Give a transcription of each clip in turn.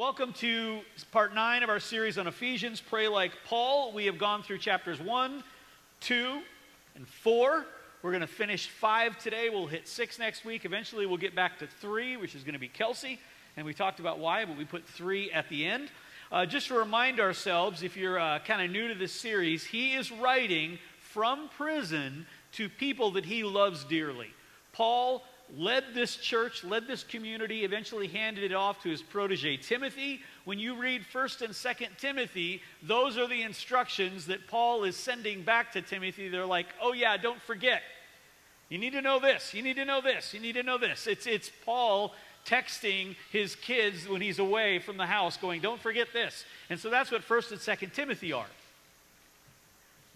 Welcome to part nine of our series on Ephesians, Pray Like Paul. We have gone through chapters one, two, and four. We're going to finish five today. We'll hit six next week. Eventually, we'll get back to three, which is going to be Kelsey. And we talked about why, but we put three at the end. Uh, just to remind ourselves, if you're uh, kind of new to this series, he is writing from prison to people that he loves dearly. Paul led this church, led this community, eventually handed it off to his protege Timothy. When you read 1st and 2nd Timothy, those are the instructions that Paul is sending back to Timothy. They're like, "Oh yeah, don't forget. You need to know this. You need to know this. You need to know this." It's it's Paul texting his kids when he's away from the house going, "Don't forget this." And so that's what 1st and 2nd Timothy are.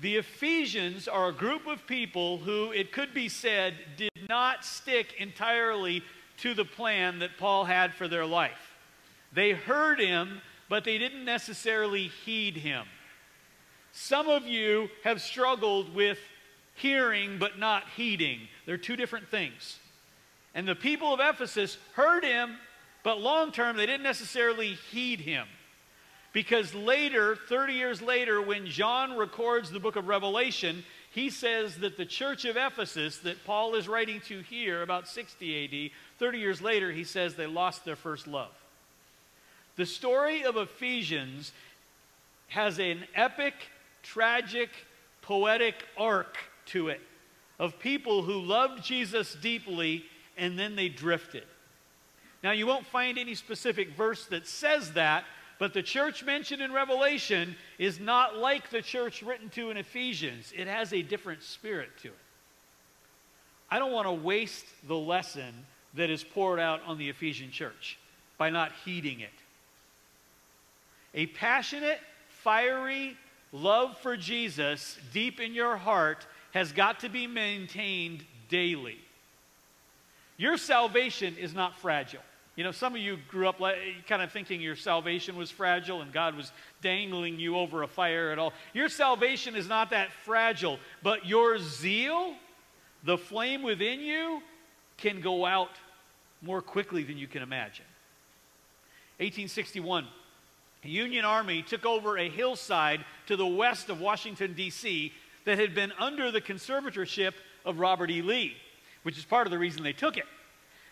The Ephesians are a group of people who, it could be said, did not stick entirely to the plan that Paul had for their life. They heard him, but they didn't necessarily heed him. Some of you have struggled with hearing but not heeding. They're two different things. And the people of Ephesus heard him, but long term, they didn't necessarily heed him. Because later, 30 years later, when John records the book of Revelation, he says that the church of Ephesus, that Paul is writing to here about 60 AD, 30 years later, he says they lost their first love. The story of Ephesians has an epic, tragic, poetic arc to it of people who loved Jesus deeply and then they drifted. Now, you won't find any specific verse that says that, but the church mentioned in Revelation is not like the church written to in Ephesians, it has a different spirit to it. I don't want to waste the lesson that is poured out on the Ephesian church by not heeding it. A passionate, fiery love for Jesus deep in your heart has got to be maintained daily. Your salvation is not fragile. You know, some of you grew up kind of thinking your salvation was fragile and God was dangling you over a fire at all. Your salvation is not that fragile, but your zeal, the flame within you, can go out more quickly than you can imagine. 1861, the Union Army took over a hillside to the west of Washington, D.C., that had been under the conservatorship of Robert E. Lee, which is part of the reason they took it.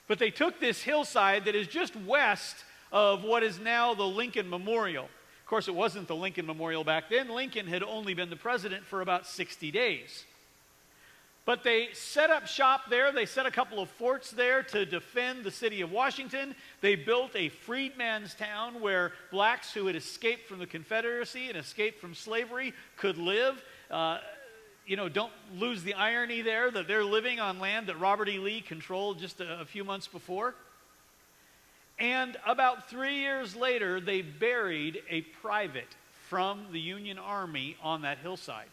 But they took this hillside that is just west of what is now the Lincoln Memorial. Of course, it wasn't the Lincoln Memorial back then. Lincoln had only been the president for about 60 days. But they set up shop there. They set a couple of forts there to defend the city of Washington. They built a freedman's town where blacks who had escaped from the Confederacy and escaped from slavery could live. Uh, you know, don't lose the irony there that they're living on land that Robert E. Lee controlled just a, a few months before. And about three years later, they buried a private from the Union Army on that hillside.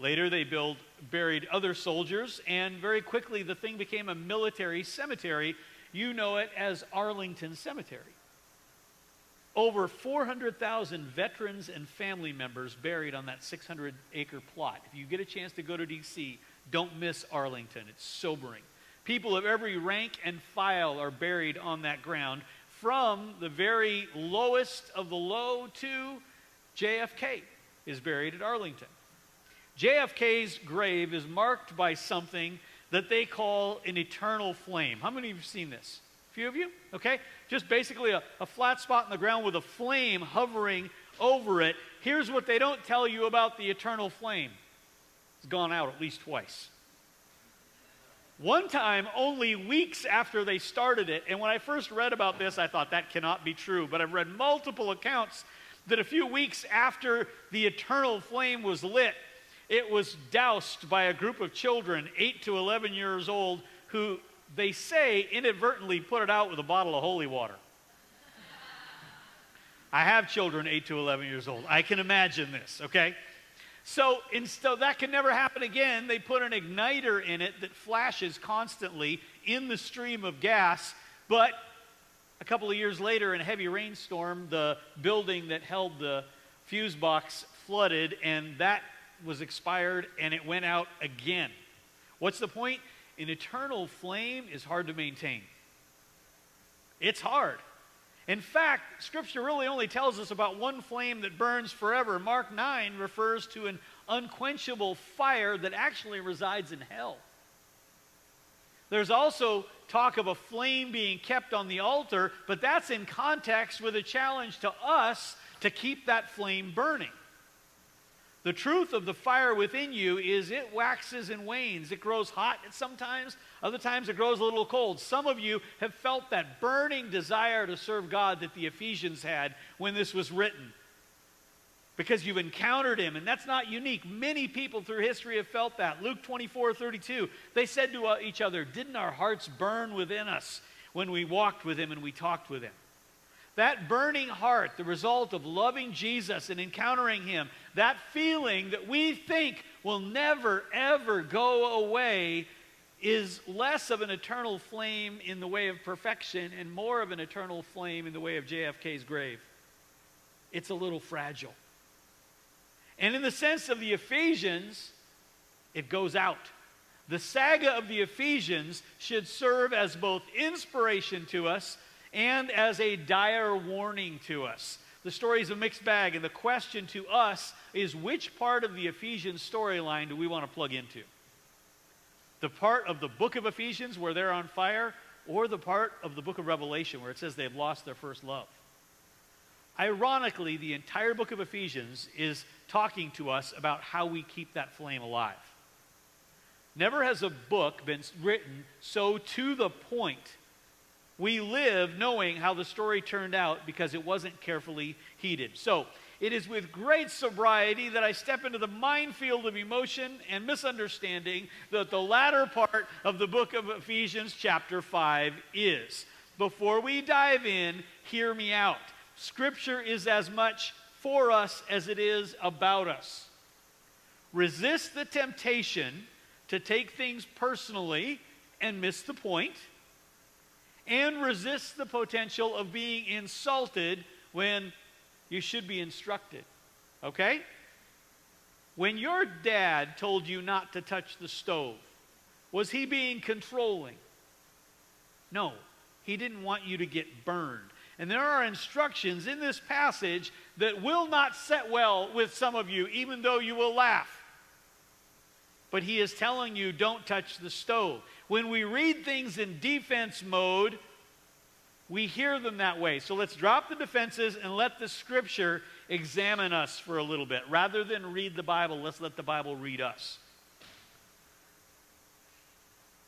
Later, they build, buried other soldiers, and very quickly the thing became a military cemetery. You know it as Arlington Cemetery over 400,000 veterans and family members buried on that 600 acre plot. If you get a chance to go to D.C., don't miss Arlington. It's sobering. People of every rank and file are buried on that ground, from the very lowest of the low to JFK is buried at Arlington. JFK's grave is marked by something that they call an eternal flame. How many of you have seen this? A few of you? Okay? Just basically a, a flat spot in the ground with a flame hovering over it. Here's what they don't tell you about the eternal flame it's gone out at least twice. One time, only weeks after they started it, and when I first read about this, I thought that cannot be true. But I've read multiple accounts that a few weeks after the eternal flame was lit, it was doused by a group of children, 8 to 11 years old, who they say inadvertently put it out with a bottle of holy water. I have children 8 to 11 years old. I can imagine this, okay? So, so that can never happen again. They put an igniter in it that flashes constantly in the stream of gas. But a couple of years later, in a heavy rainstorm, the building that held the fuse box flooded, and that was expired, and it went out again. What's the point? An eternal flame is hard to maintain. It's hard. In fact, Scripture really only tells us about one flame that burns forever. Mark 9 refers to an unquenchable fire that actually resides in hell. There's also talk of a flame being kept on the altar, but that's in context with a challenge to us to keep that flame burning. The truth of the fire within you is it waxes and wanes. It grows hot sometimes, other times it grows a little cold. Some of you have felt that burning desire to serve God that the Ephesians had when this was written because you've encountered him, and that's not unique. Many people through history have felt that. Luke 24 32, they said to uh, each other, Didn't our hearts burn within us when we walked with him and we talked with him? That burning heart, the result of loving Jesus and encountering him, that feeling that we think will never, ever go away, is less of an eternal flame in the way of perfection and more of an eternal flame in the way of JFK's grave. It's a little fragile. And in the sense of the Ephesians, it goes out. The saga of the Ephesians should serve as both inspiration to us and as a dire warning to us. The story is a mixed bag, and the question to us is which part of the Ephesians storyline do we want to plug into? The part of the book of Ephesians where they're on fire, or the part of the book of Revelation where it says they've lost their first love? Ironically, the entire book of Ephesians is talking to us about how we keep that flame alive. Never has a book been written so to the point. We live knowing how the story turned out because it wasn't carefully heeded. So, it is with great sobriety that I step into the minefield of emotion and misunderstanding that the latter part of the book of Ephesians, chapter 5, is. Before we dive in, hear me out. Scripture is as much for us as it is about us. Resist the temptation to take things personally and miss the point, and resist the potential of being insulted when you should be instructed. Okay? When your dad told you not to touch the stove, was he being controlling? No, he didn't want you to get burned. And there are instructions in this passage that will not set well with some of you, even though you will laugh. But he is telling you, don't touch the stove. When we read things in defense mode, we hear them that way. So let's drop the defenses and let the scripture examine us for a little bit. Rather than read the Bible, let's let the Bible read us.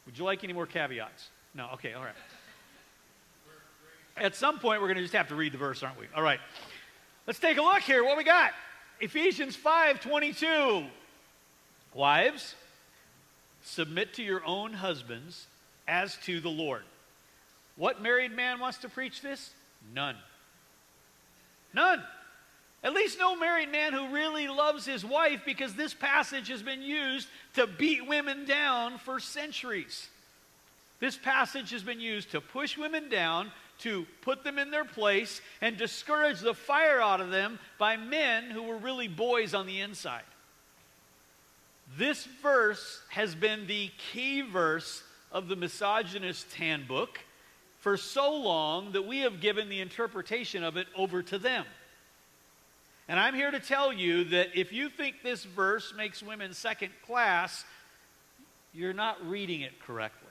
Would you like any more caveats? No? Okay, all right. At some point, we're going to just have to read the verse, aren't we? All right. Let's take a look here. What we got? Ephesians 5 22. Wives, submit to your own husbands as to the Lord. What married man wants to preach this? None. None. At least no married man who really loves his wife because this passage has been used to beat women down for centuries. This passage has been used to push women down, to put them in their place and discourage the fire out of them by men who were really boys on the inside. This verse has been the key verse of the misogynist handbook for so long that we have given the interpretation of it over to them. And I'm here to tell you that if you think this verse makes women second class, you're not reading it correctly.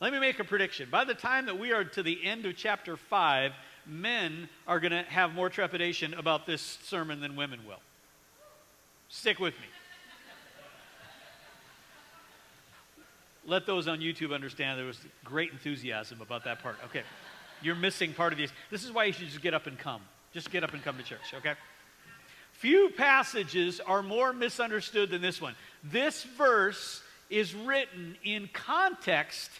Let me make a prediction. By the time that we are to the end of chapter 5, men are going to have more trepidation about this sermon than women will. Stick with me. Let those on YouTube understand there was great enthusiasm about that part. Okay. You're missing part of these. This is why you should just get up and come. Just get up and come to church, okay? Few passages are more misunderstood than this one. This verse is written in context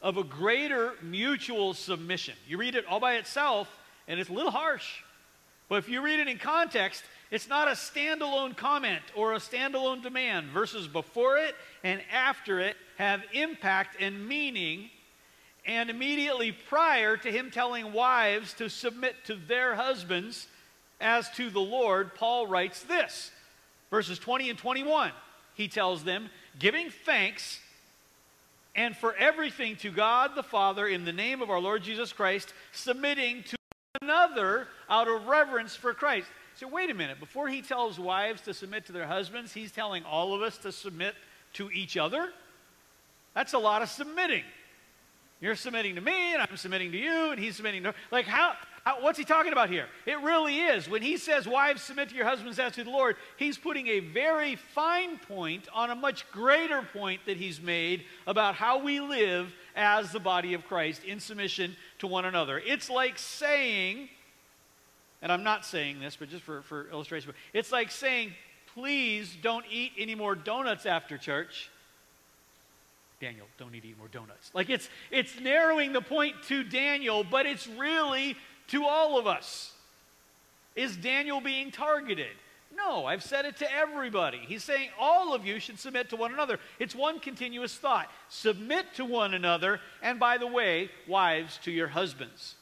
of a greater mutual submission. You read it all by itself, and it's a little harsh. But if you read it in context, it's not a standalone comment or a standalone demand. Verses before it and after it have impact and meaning. And immediately prior to him telling wives to submit to their husbands as to the Lord, Paul writes this verses 20 and 21. He tells them, giving thanks and for everything to God the Father in the name of our Lord Jesus Christ, submitting to another out of reverence for Christ. So, wait a minute. Before he tells wives to submit to their husbands, he's telling all of us to submit to each other? That's a lot of submitting. You're submitting to me, and I'm submitting to you, and he's submitting to. Like, how, how, what's he talking about here? It really is. When he says, Wives, submit to your husbands as to the Lord, he's putting a very fine point on a much greater point that he's made about how we live as the body of Christ in submission to one another. It's like saying, and I'm not saying this, but just for, for illustration, it's like saying, Please don't eat any more donuts after church Daniel, don't eat any more donuts. Like it's it's narrowing the point to Daniel, but it's really to all of us. Is Daniel being targeted? No, I've said it to everybody. He's saying all of you should submit to one another. It's one continuous thought. Submit to one another, and by the way, wives to your husbands.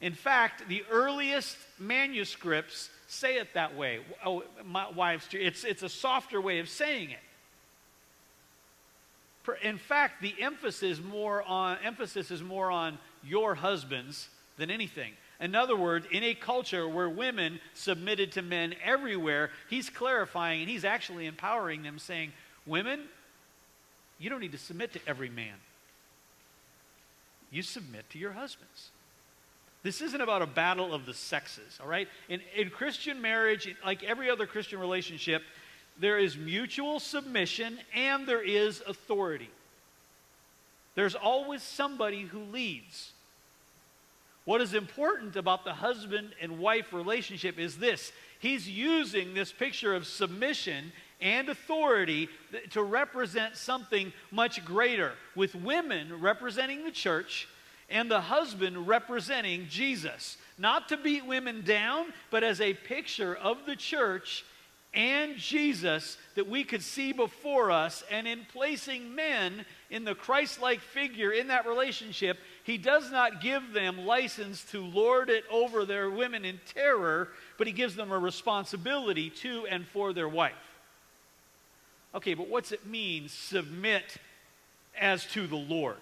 In fact, the earliest manuscripts say it that way. Oh, my, wives, it's, it's a softer way of saying it in fact, the emphasis more on emphasis is more on your husbands than anything. In other words, in a culture where women submitted to men everywhere, he's clarifying and he's actually empowering them, saying, Women, you don't need to submit to every man. You submit to your husbands. This isn't about a battle of the sexes, all right? In, in Christian marriage, like every other Christian relationship, there is mutual submission and there is authority. There's always somebody who leads. What is important about the husband and wife relationship is this he's using this picture of submission and authority to represent something much greater, with women representing the church and the husband representing Jesus. Not to beat women down, but as a picture of the church and Jesus that we could see before us. And in placing men in the Christ like figure in that relationship, he does not give them license to lord it over their women in terror, but he gives them a responsibility to and for their wife. Okay, but what's it mean, submit as to the Lord?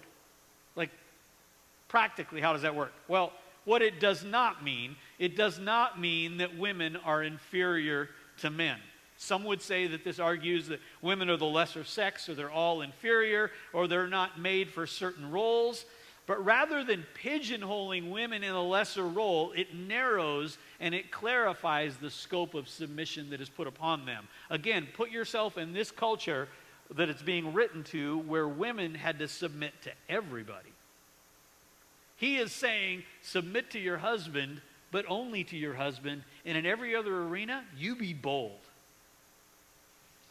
Practically, how does that work? Well, what it does not mean, it does not mean that women are inferior to men. Some would say that this argues that women are the lesser sex, or they're all inferior, or they're not made for certain roles. But rather than pigeonholing women in a lesser role, it narrows and it clarifies the scope of submission that is put upon them. Again, put yourself in this culture that it's being written to where women had to submit to everybody. He is saying, submit to your husband but only to your husband. And in every other arena, you be bold.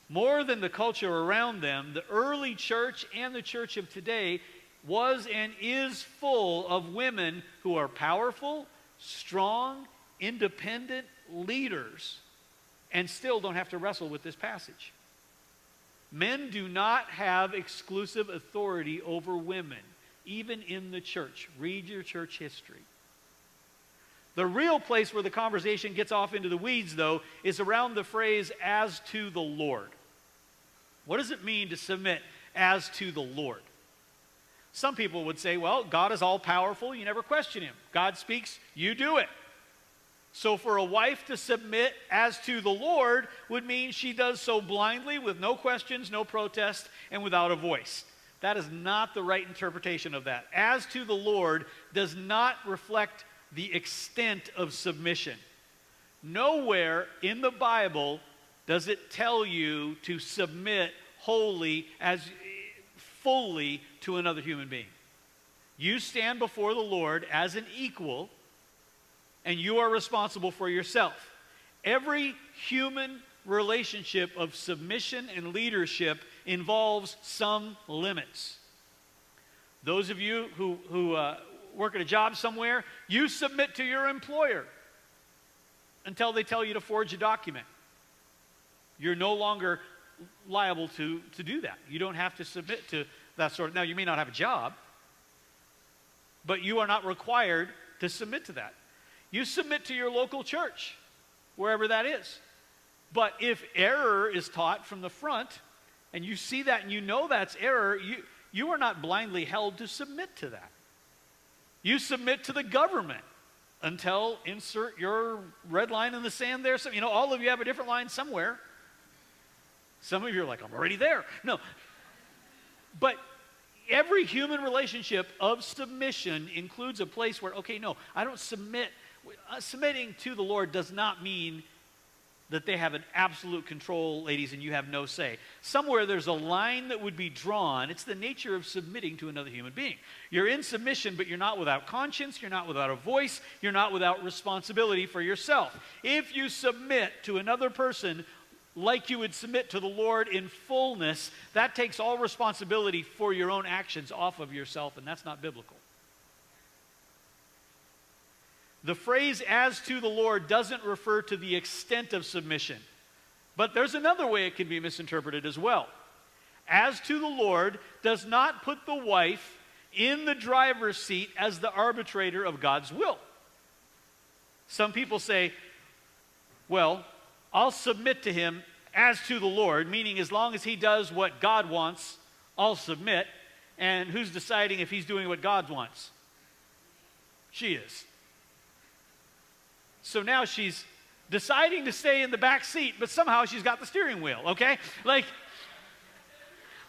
More than the culture around them, the early church and the church of today was and is full of women who are powerful, strong, independent leaders and still don't have to wrestle with this passage. Men do not have exclusive authority over women, even in the church. Read your church history. The real place where the conversation gets off into the weeds, though, is around the phrase, as to the Lord. What does it mean to submit as to the Lord? Some people would say, well, God is all powerful, you never question him. God speaks, you do it. So for a wife to submit as to the Lord would mean she does so blindly with no questions, no protest, and without a voice. That is not the right interpretation of that. As to the Lord does not reflect the extent of submission. Nowhere in the Bible does it tell you to submit wholly as fully to another human being. You stand before the Lord as an equal and you are responsible for yourself. Every human relationship of submission and leadership involves some limits. Those of you who, who uh, work at a job somewhere, you submit to your employer until they tell you to forge a document. You're no longer liable to, to do that. You don't have to submit to that sort of. Now, you may not have a job, but you are not required to submit to that. You submit to your local church, wherever that is. But if error is taught from the front, and you see that and you know that's error, you, you are not blindly held to submit to that. You submit to the government until insert your red line in the sand there. So, you know, all of you have a different line somewhere. Some of you are like, I'm already there. No. But every human relationship of submission includes a place where, okay, no, I don't submit. Uh, submitting to the Lord does not mean that they have an absolute control, ladies, and you have no say. Somewhere there's a line that would be drawn. It's the nature of submitting to another human being. You're in submission, but you're not without conscience, you're not without a voice, you're not without responsibility for yourself. If you submit to another person like you would submit to the Lord in fullness, that takes all responsibility for your own actions off of yourself, and that's not biblical. The phrase as to the Lord doesn't refer to the extent of submission, but there's another way it can be misinterpreted as well. As to the Lord does not put the wife in the driver's seat as the arbitrator of God's will. Some people say, well, I'll submit to him as to the Lord, meaning as long as he does what God wants, I'll submit. And who's deciding if he's doing what God wants? She is. So now she's deciding to stay in the back seat, but somehow she's got the steering wheel, okay? Like,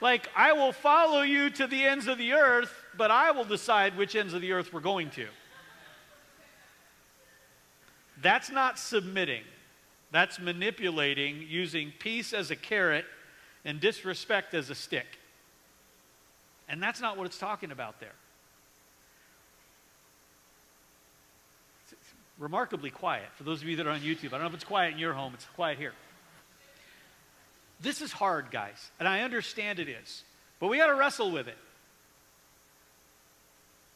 like I will follow you to the ends of the earth, but I will decide which ends of the earth we're going to. That's not submitting. That's manipulating using peace as a carrot and disrespect as a stick. And that's not what it's talking about there. Remarkably quiet. For those of you that are on YouTube, I don't know if it's quiet in your home, it's quiet here. This is hard, guys, and I understand it is, but we got to wrestle with it.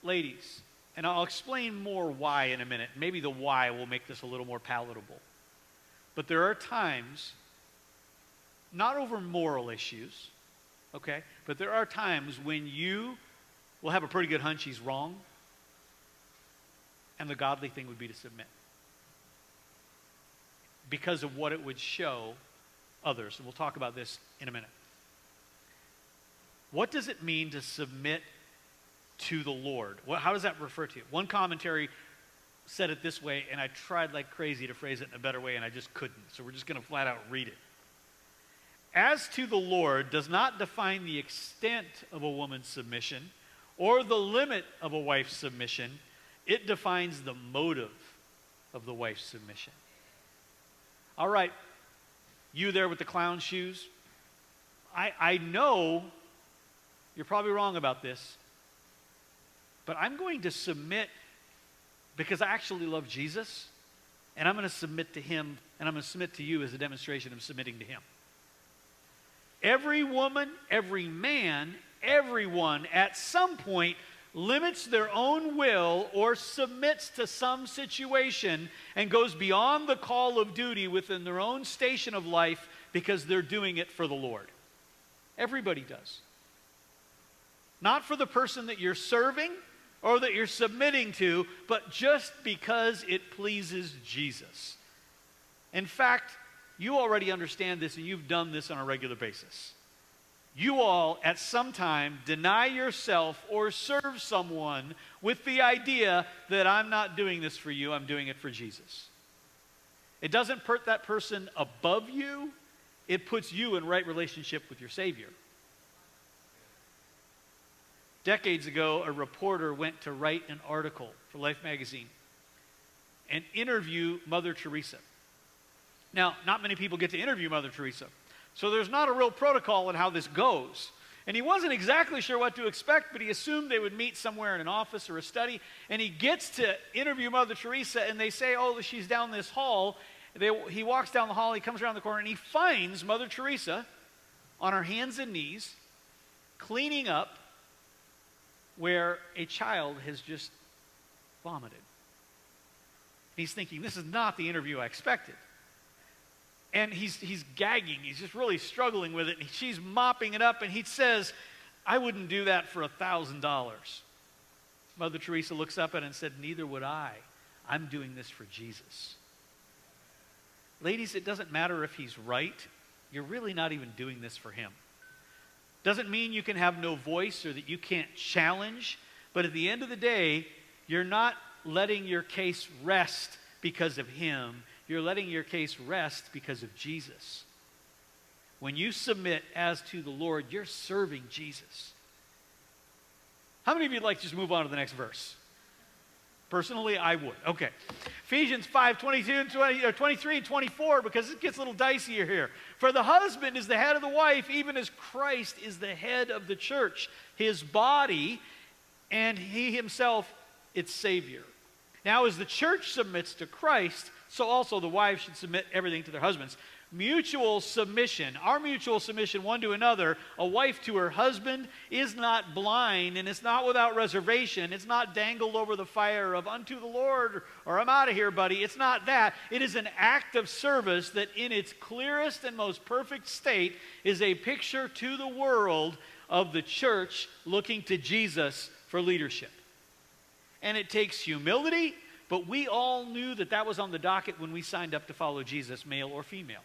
Ladies, and I'll explain more why in a minute. Maybe the why will make this a little more palatable. But there are times, not over moral issues, okay, but there are times when you will have a pretty good hunch he's wrong and the godly thing would be to submit. Because of what it would show others. And we'll talk about this in a minute. What does it mean to submit to the Lord? What, how does that refer to you? One commentary said it this way, and I tried like crazy to phrase it in a better way, and I just couldn't. So we're just going to flat out read it. As to the Lord does not define the extent of a woman's submission or the limit of a wife's submission it defines the motive of the wife's submission. All right, you there with the clown shoes, I, I know you're probably wrong about this, but I'm going to submit because I actually love Jesus, and I'm going to submit to him, and I'm going to submit to you as a demonstration of submitting to him. Every woman, every man, everyone at some point limits their own will or submits to some situation and goes beyond the call of duty within their own station of life because they're doing it for the Lord. Everybody does. Not for the person that you're serving or that you're submitting to, but just because it pleases Jesus. In fact, you already understand this and you've done this on a regular basis you all at some time deny yourself or serve someone with the idea that I'm not doing this for you, I'm doing it for Jesus. It doesn't put that person above you, it puts you in right relationship with your Savior. Decades ago, a reporter went to write an article for Life magazine and interview Mother Teresa. Now, not many people get to interview Mother Teresa. So there's not a real protocol in how this goes. And he wasn't exactly sure what to expect, but he assumed they would meet somewhere in an office or a study. And he gets to interview Mother Teresa, and they say, Oh, she's down this hall. They, he walks down the hall, he comes around the corner, and he finds Mother Teresa on her hands and knees, cleaning up where a child has just vomited. He's thinking, This is not the interview I expected and he's, he's gagging. He's just really struggling with it. And she's mopping it up, and he says, I wouldn't do that for a $1,000. Mother Teresa looks up at it and said, Neither would I. I'm doing this for Jesus. Ladies, it doesn't matter if he's right. You're really not even doing this for him. Doesn't mean you can have no voice or that you can't challenge, but at the end of the day, you're not letting your case rest because of him. You're letting your case rest because of Jesus. When you submit as to the Lord, you're serving Jesus. How many of you would like to just move on to the next verse? Personally, I would. Okay. Ephesians 5 22 and 20, or 23 and 24, because it gets a little dicier here. For the husband is the head of the wife, even as Christ is the head of the church, his body, and he himself its Savior. Now, as the church submits to Christ, so also the wives should submit everything to their husbands mutual submission, our mutual submission one to another, a wife to her husband, is not blind and it's not without reservation. It's not dangled over the fire of unto the Lord or I'm out of here, buddy. It's not that. It is an act of service that, in its clearest and most perfect state, is a picture to the world of the church looking to Jesus for leadership. And it takes humility, but we all knew that that was on the docket when we signed up to follow Jesus, male or female.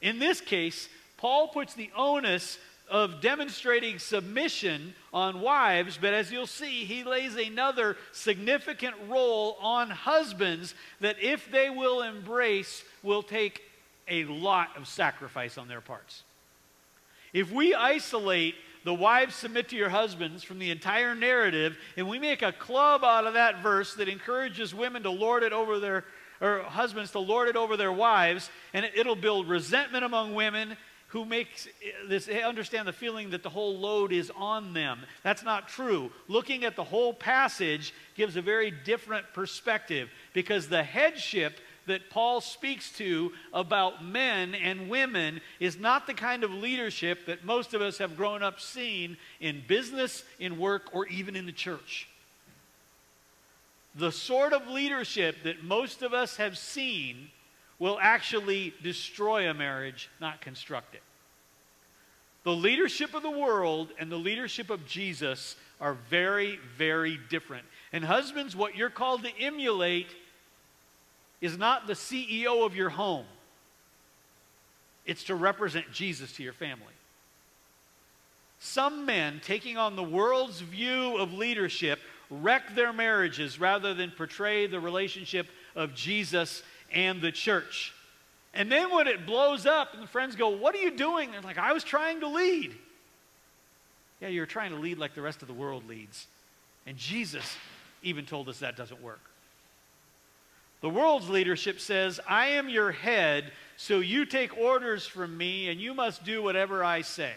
In this case, Paul puts the onus of demonstrating submission on wives, but as you'll see, he lays another significant role on husbands that, if they will embrace, will take a lot of sacrifice on their parts. If we isolate the wives submit to your husbands from the entire narrative, and we make a club out of that verse that encourages women to lord it over their or husbands to lord it over their wives, and it, will build resentment among women who makes this understand the feeling that the whole load is on them. That's not true. Looking at the whole passage gives a very different perspective because the headship that Paul speaks to about men and women is not the kind of leadership that most of us have grown up seeing in business, in work, or even in the church the sort of leadership that most of us have seen will actually destroy a marriage, not construct it. The leadership of the world and the leadership of Jesus are very, very different. And husbands, what you're called to emulate is not the CEO of your home, it's to represent Jesus to your family. Some men taking on the world's view of leadership wreck their marriages rather than portray the relationship of Jesus and the church. And then when it blows up and the friends go, What are you doing? They're like, I was trying to lead. Yeah, you're trying to lead like the rest of the world leads. And Jesus even told us that doesn't work. The world's leadership says, I am your head, so you take orders from me and you must do whatever I say.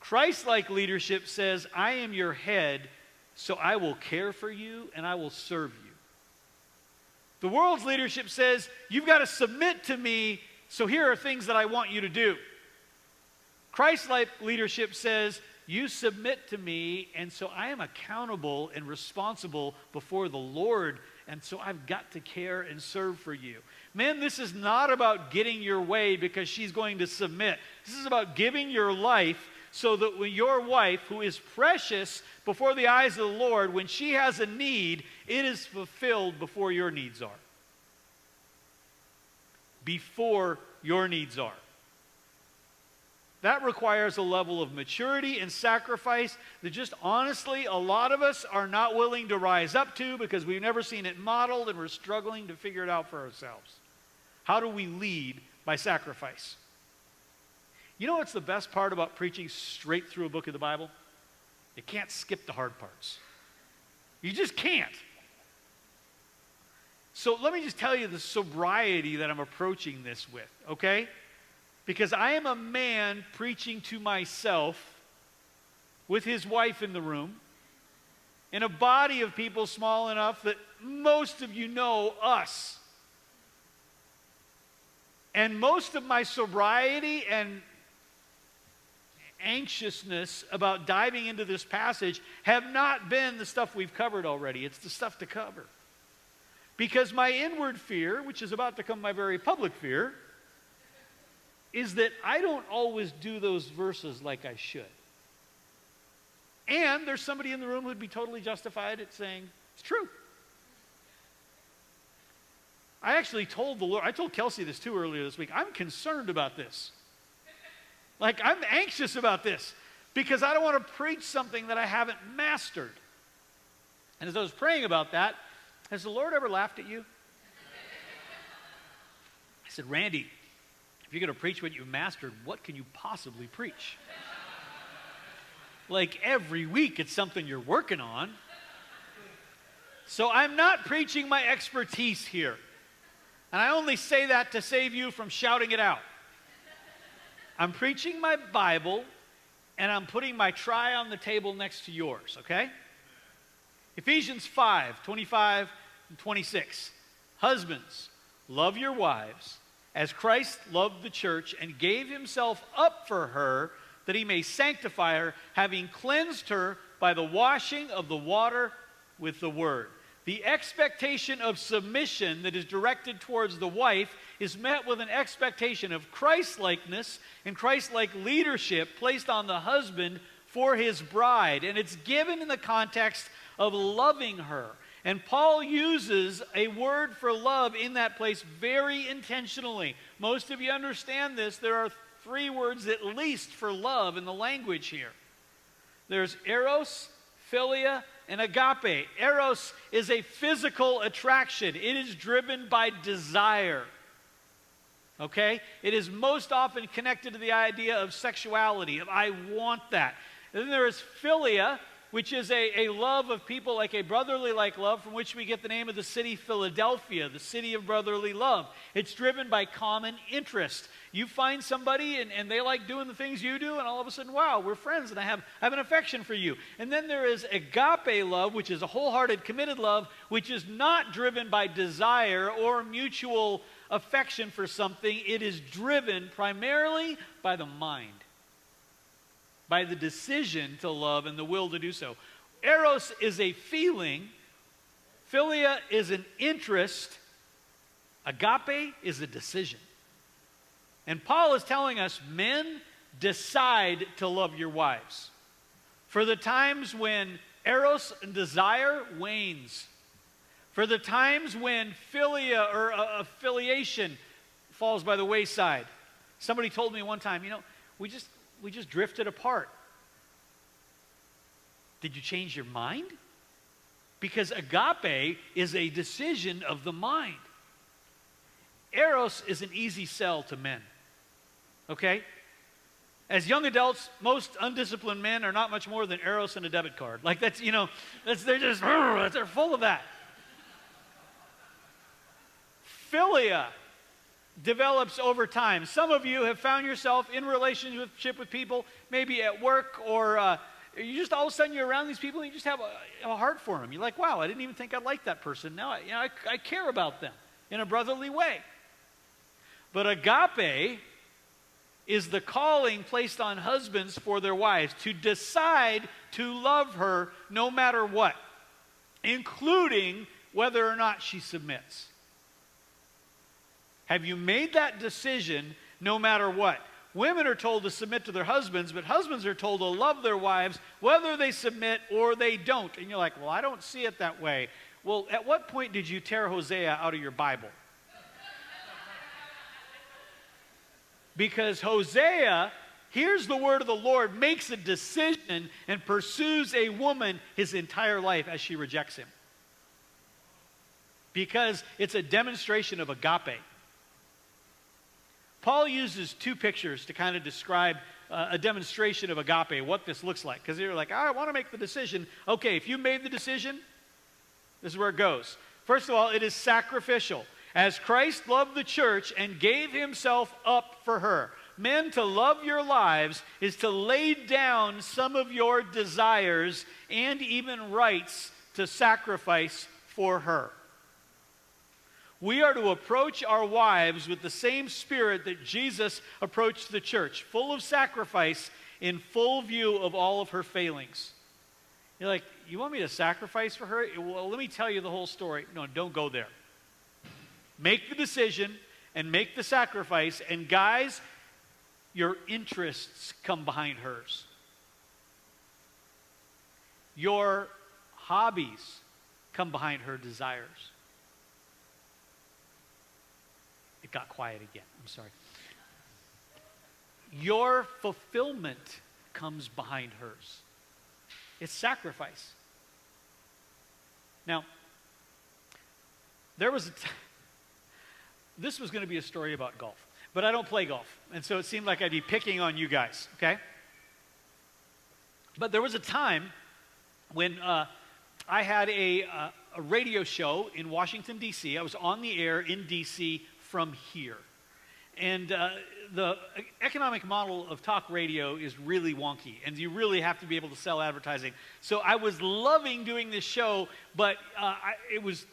Christ like leadership says, I am your head, so I will care for you and I will serve you. The world's leadership says, You've got to submit to me, so here are things that I want you to do. Christ like leadership says, You submit to me, and so I am accountable and responsible before the Lord, and so I've got to care and serve for you. Men, this is not about getting your way because she's going to submit. This is about giving your life so that when your wife, who is precious before the eyes of the Lord, when she has a need, it is fulfilled before your needs are. Before your needs are. That requires a level of maturity and sacrifice that just honestly, a lot of us are not willing to rise up to because we've never seen it modeled and we're struggling to figure it out for ourselves. How do we lead by sacrifice? You know what's the best part about preaching straight through a book of the Bible? You can't skip the hard parts. You just can't. So let me just tell you the sobriety that I'm approaching this with, okay? Because I am a man preaching to myself with his wife in the room in a body of people small enough that most of you know us. And most of my sobriety and anxiousness about diving into this passage have not been the stuff we've covered already. It's the stuff to cover. Because my inward fear, which is about to become my very public fear, is that I don't always do those verses like I should. And there's somebody in the room who'd be totally justified at saying, it's true. I actually told the Lord, I told Kelsey this too earlier this week, I'm concerned about this. Like, I'm anxious about this because I don't want to preach something that I haven't mastered. And as I was praying about that, has the Lord ever laughed at you? I said, Randy, you're going to preach what you've mastered, what can you possibly preach? like every week, it's something you're working on. So I'm not preaching my expertise here. And I only say that to save you from shouting it out. I'm preaching my Bible and I'm putting my try on the table next to yours, okay? Ephesians 5 25 and 26. Husbands, love your wives as Christ loved the church and gave himself up for her that he may sanctify her, having cleansed her by the washing of the water with the word. The expectation of submission that is directed towards the wife is met with an expectation of Christlikeness and Christ-like leadership placed on the husband for his bride. And it's given in the context of loving her. And Paul uses a word for love in that place very intentionally. Most of you understand this. There are three words at least for love in the language here there's eros, philia, and agape. Eros is a physical attraction, it is driven by desire. Okay? It is most often connected to the idea of sexuality, of I want that. And then there is philia, which is a, a love of people like a brotherly like love from which we get the name of the city Philadelphia, the city of brotherly love. It's driven by common interest. You find somebody and, and they like doing the things you do, and all of a sudden, wow, we're friends and I have, I have an affection for you. And then there is agape love, which is a wholehearted, committed love, which is not driven by desire or mutual affection for something. It is driven primarily by the mind by the decision to love and the will to do so. Eros is a feeling, philia is an interest, agape is a decision. And Paul is telling us men, decide to love your wives. For the times when eros and desire wanes, for the times when philia or uh, affiliation falls by the wayside. Somebody told me one time, you know, we just we just drifted apart. Did you change your mind? Because agape is a decision of the mind. Eros is an easy sell to men. Okay? As young adults, most undisciplined men are not much more than Eros and a debit card. Like that's, you know, that's, they're just, they're full of that. Philia develops over time. Some of you have found yourself in relationship with people, maybe at work or uh, you just all of a sudden you're around these people and you just have a, a, heart for them. You're like, wow, I didn't even think I liked that person. Now I, you know, I, I care about them in a brotherly way. But agape is the calling placed on husbands for their wives to decide to love her no matter what, including whether or not she submits. Have you made that decision no matter what? Women are told to submit to their husbands, but husbands are told to love their wives whether they submit or they don't. And you're like, well, I don't see it that way. Well, at what point did you tear Hosea out of your Bible? Because Hosea hears the word of the Lord, makes a decision, and pursues a woman his entire life as she rejects him. Because it's a demonstration of agape. Paul uses two pictures to kind of describe uh, a demonstration of agape, what this looks like. Because you're like, I want to make the decision. Okay, if you made the decision, this is where it goes. First of all, it is sacrificial. As Christ loved the church and gave himself up for her. Men, to love your lives is to lay down some of your desires and even rights to sacrifice for her. We are to approach our wives with the same spirit that Jesus approached the church, full of sacrifice, in full view of all of her failings. You're like, you want me to sacrifice for her? Well, let me tell you the whole story. No, don't go there. Make the decision and make the sacrifice, and guys, your interests come behind hers. Your hobbies come behind her desires. It got quiet again. I'm sorry. Your fulfillment comes behind hers. It's sacrifice. Now, there was a t- this was going to be a story about golf, but I don't play golf, and so it seemed like I'd be picking on you guys, okay? But there was a time when uh, I had a, uh, a radio show in Washington, D.C. I was on the air in D.C. from here. And uh, the economic model of talk radio is really wonky, and you really have to be able to sell advertising. So I was loving doing this show, but uh, I, it was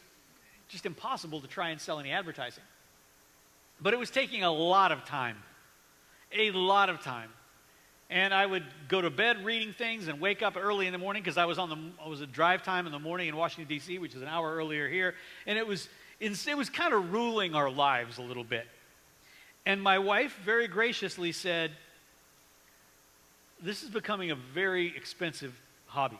just impossible to try and sell any advertising. But it was taking a lot of time, a lot of time. And I would go to bed reading things and wake up early in the morning because I was on the I was a drive time in the morning in Washington D.C., which is an hour earlier here, and it was it was kind of ruling our lives a little bit. And my wife very graciously said, This is becoming a very expensive hobby.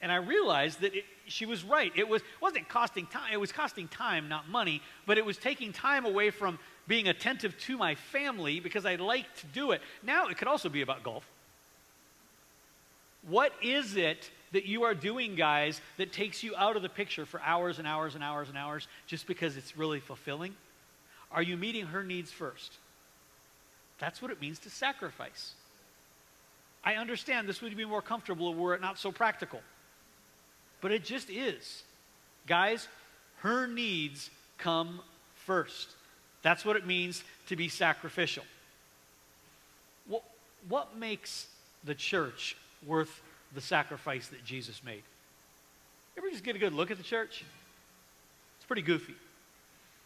And I realized that it, she was right. It was, wasn't costing time, it was costing time, not money, but it was taking time away from being attentive to my family because I like to do it. Now it could also be about golf. What is it that you are doing, guys, that takes you out of the picture for hours and hours and hours and hours just because it's really fulfilling? Are you meeting her needs first? That's what it means to sacrifice. I understand this would be more comfortable were it not so practical. But it just is. Guys, her needs come first. That's what it means to be sacrificial. What, what makes the church worth the sacrifice that Jesus made? Ever just get a good look at the church? It's pretty goofy.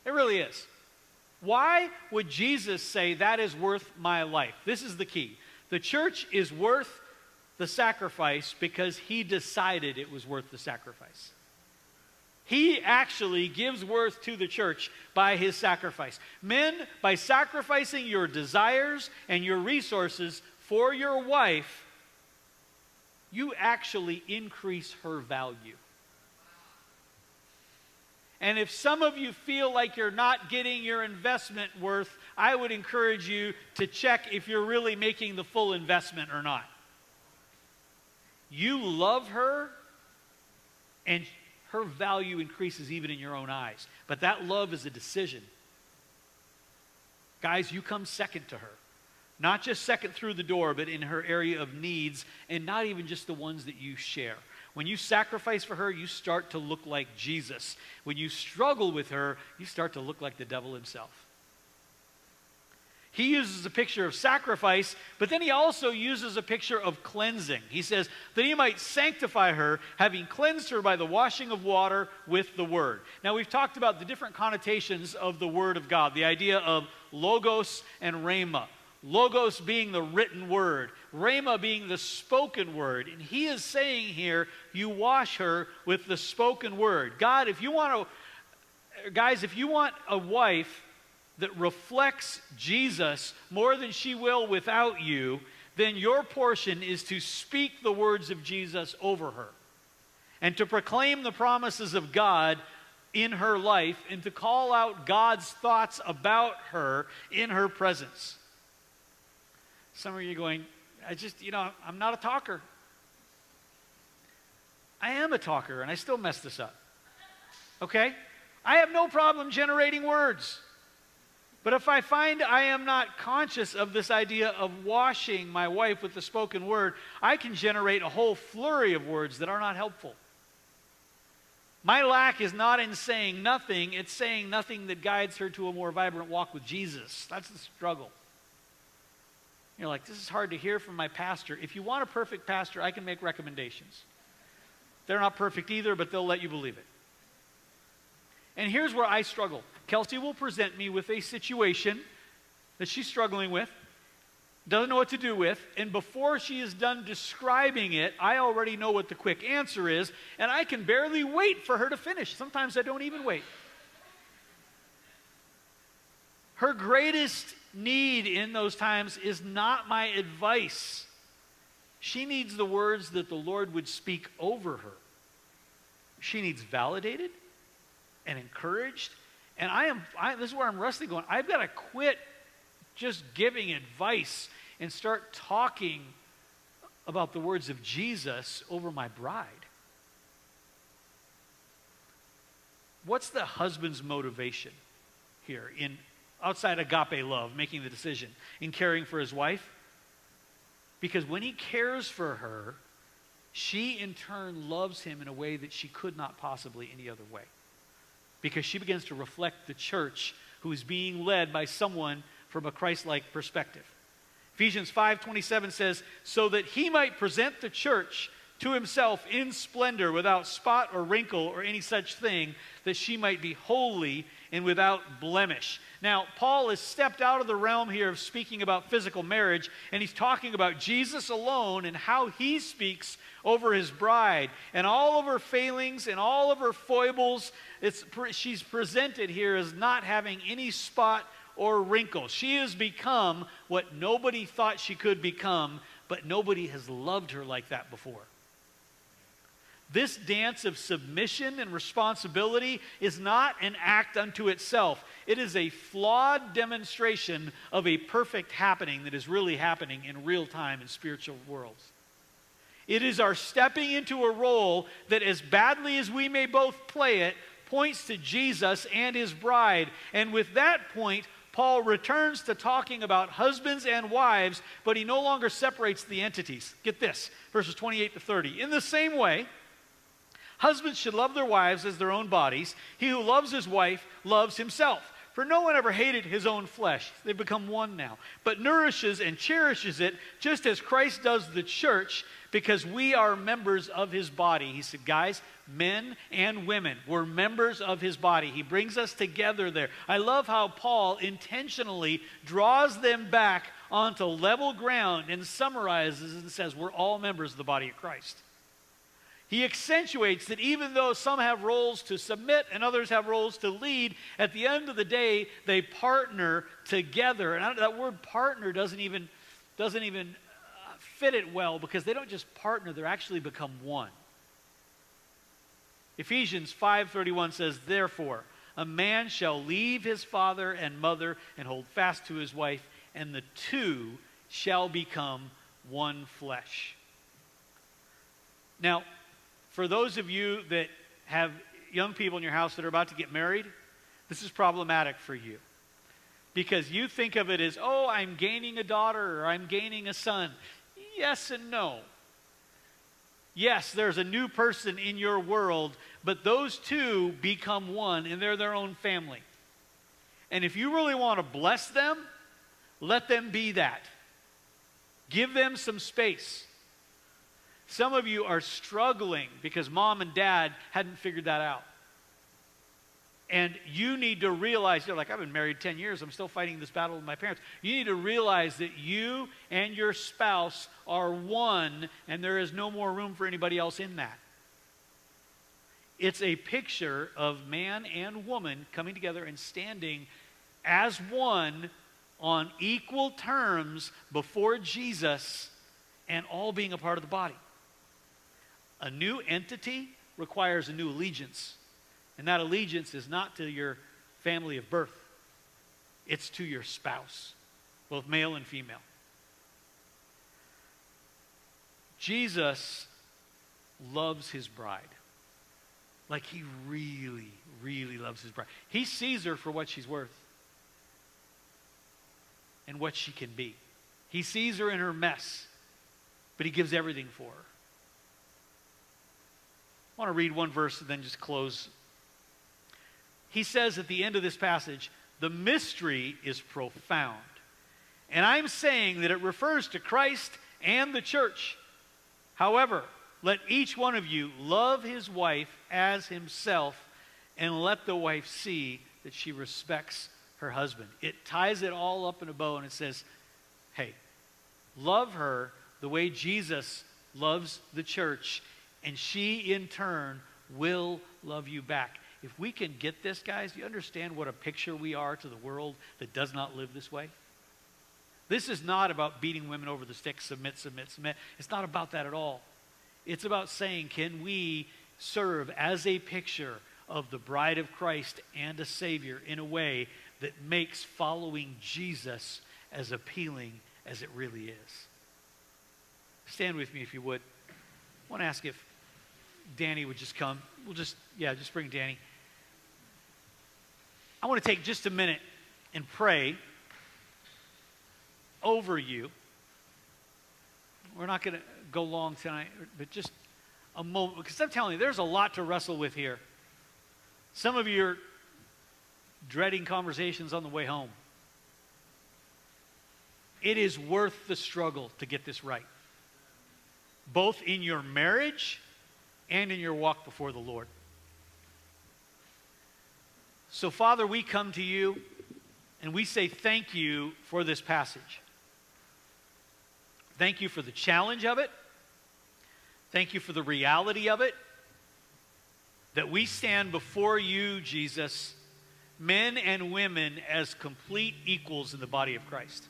It really is. Why would Jesus say that is worth my life? This is the key. The church is worth the sacrifice because he decided it was worth the sacrifice. He actually gives worth to the church by his sacrifice. Men, by sacrificing your desires and your resources for your wife, you actually increase her value. And if some of you feel like you're not getting your investment worth, I would encourage you to check if you're really making the full investment or not. You love her, and her value increases even in your own eyes. But that love is a decision. Guys, you come second to her. Not just second through the door, but in her area of needs, and not even just the ones that you share. When you sacrifice for her, you start to look like Jesus. When you struggle with her, you start to look like the devil himself. He uses a picture of sacrifice, but then he also uses a picture of cleansing. He says, that he might sanctify her, having cleansed her by the washing of water with the word. Now, we've talked about the different connotations of the word of God, the idea of logos and rhema. Logos being the written word, Rhema being the spoken word. And he is saying here, you wash her with the spoken word. God, if you want to, guys, if you want a wife that reflects Jesus more than she will without you, then your portion is to speak the words of Jesus over her and to proclaim the promises of God in her life and to call out God's thoughts about her in her presence. Some of you going, I just, you know, I'm not a talker. I am a talker, and I still mess this up. Okay? I have no problem generating words. But if I find I am not conscious of this idea of washing my wife with the spoken word, I can generate a whole flurry of words that are not helpful. My lack is not in saying nothing, it's saying nothing that guides her to a more vibrant walk with Jesus. That's the struggle. You're like, this is hard to hear from my pastor. If you want a perfect pastor, I can make recommendations. They're not perfect either, but they'll let you believe it. And here's where I struggle. Kelsey will present me with a situation that she's struggling with, doesn't know what to do with, and before she is done describing it, I already know what the quick answer is, and I can barely wait for her to finish. Sometimes I don't even wait. Her greatest need in those times is not my advice. She needs the words that the Lord would speak over her. She needs validated and encouraged. And I am, I, this is where I'm wrestling going. I've got to quit just giving advice and start talking about the words of Jesus over my bride. what's the husband's motivation here in outside agape love, making the decision, in caring for his wife? Because when he cares for her, she in turn loves him in a way that she could not possibly any other way. Because she begins to reflect the church who is being led by someone from a Christ-like perspective. Ephesians 5:27 says, "So that he might present the church to himself in splendor, without spot or wrinkle or any such thing, that she might be holy and without blemish. Now, Paul has stepped out of the realm here of speaking about physical marriage, and he's talking about Jesus alone and how he speaks over his bride. And all of her failings and all of her foibles, she's presented here as not having any spot or wrinkle. She has become what nobody thought she could become, but nobody has loved her like that before. This dance of submission and responsibility is not an act unto itself. It is a flawed demonstration of a perfect happening that is really happening in real time in spiritual worlds. It is our stepping into a role that, as badly as we may both play it, points to Jesus and his bride. And with that point, Paul returns to talking about husbands and wives, but he no longer separates the entities. Get this, verses 28 to 30. In the same way, Husbands should love their wives as their own bodies. He who loves his wife loves himself. For no one ever hated his own flesh. They've become one now. But nourishes and cherishes it just as Christ does the church because we are members of his body. He said, guys, men and women, we're members of his body. He brings us together there. I love how Paul intentionally draws them back onto level ground and summarizes and says, we're all members of the body of Christ he accentuates that even though some have roles to submit and others have roles to lead, at the end of the day, they partner together. And that word partner doesn't even, doesn't even uh, fit it well because they don't just partner, they're actually become one. Ephesians 5:31 says, "Therefore, a man shall leave his father and mother and hold fast to his wife, and the two shall become one flesh." Now, for those of you that have young people in your house that are about to get married, this is problematic for you. Because you think of it as, oh, I'm gaining a daughter or I'm gaining a son. Yes and no. Yes, there's a new person in your world, but those two become one and they're their own family. And if you really want to bless them, let them be that. Give them some space. Some of you are struggling because mom and dad hadn't figured that out. And you need to realize, you're like, I've been married 10 years, I'm still fighting this battle with my parents. You need to realize that you and your spouse are one, and there is no more room for anybody else in that. It's a picture of man and woman coming together and standing as one on equal terms before Jesus and all being a part of the body. A new entity requires a new allegiance. And that allegiance is not to your family of birth, it's to your spouse, both male and female. Jesus loves his bride. Like he really, really loves his bride. He sees her for what she's worth and what she can be. He sees her in her mess, but he gives everything for her. I want to read one verse and then just close. He says at the end of this passage, the mystery is profound. And I'm saying that it refers to Christ and the church. However, let each one of you love his wife as himself, and let the wife see that she respects her husband. It ties it all up in a bow and it says, hey, love her the way Jesus loves the church and she, in turn, will love you back. If we can get this, guys, you understand what a picture we are to the world that does not live this way? This is not about beating women over the stick, submit, submit, submit. It's not about that at all. It's about saying, can we serve as a picture of the bride of Christ and a Savior in a way that makes following Jesus as appealing as it really is? Stand with me if you would. I want to ask if Danny would just come. We'll just, yeah, just bring Danny. I want to take just a minute and pray over you. We're not going to go long tonight, but just a moment, because I'm telling you, there's a lot to wrestle with here. Some of you are dreading conversations on the way home. It is worth the struggle to get this right, both in your marriage and in your walk before the Lord. So, Father, we come to you and we say thank you for this passage. Thank you for the challenge of it. Thank you for the reality of it. That we stand before you, Jesus, men and women, as complete equals in the body of Christ.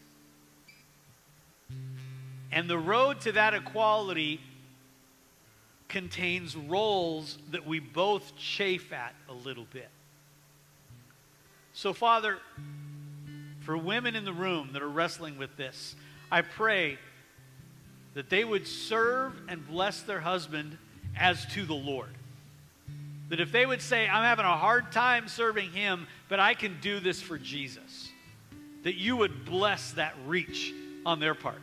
And the road to that equality contains roles that we both chafe at a little bit. So, Father, for women in the room that are wrestling with this, I pray that they would serve and bless their husband as to the Lord. That if they would say, I'm having a hard time serving him, but I can do this for Jesus, that you would bless that reach on their part.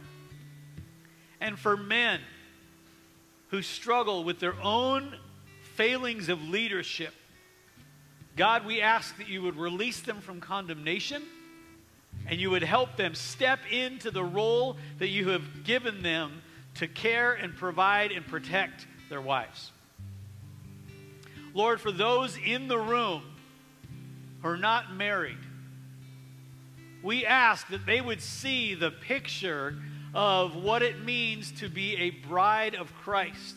And for men who struggle with their own failings of leadership, God, we ask that you would release them from condemnation and you would help them step into the role that you have given them to care and provide and protect their wives. Lord, for those in the room who are not married, we ask that they would see the picture of what it means to be a bride of Christ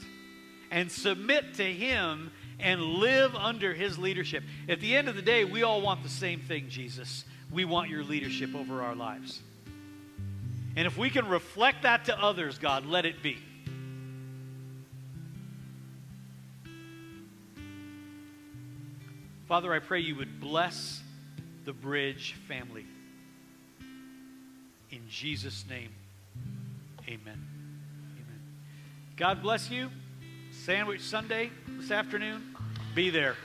and submit to Him and live under His leadership. At the end of the day, we all want the same thing, Jesus. We want your leadership over our lives. And if we can reflect that to others, God, let it be. Father, I pray you would bless the Bridge family. In Jesus' name, amen. Amen. God bless you. Sandwich Sunday this afternoon. Be there.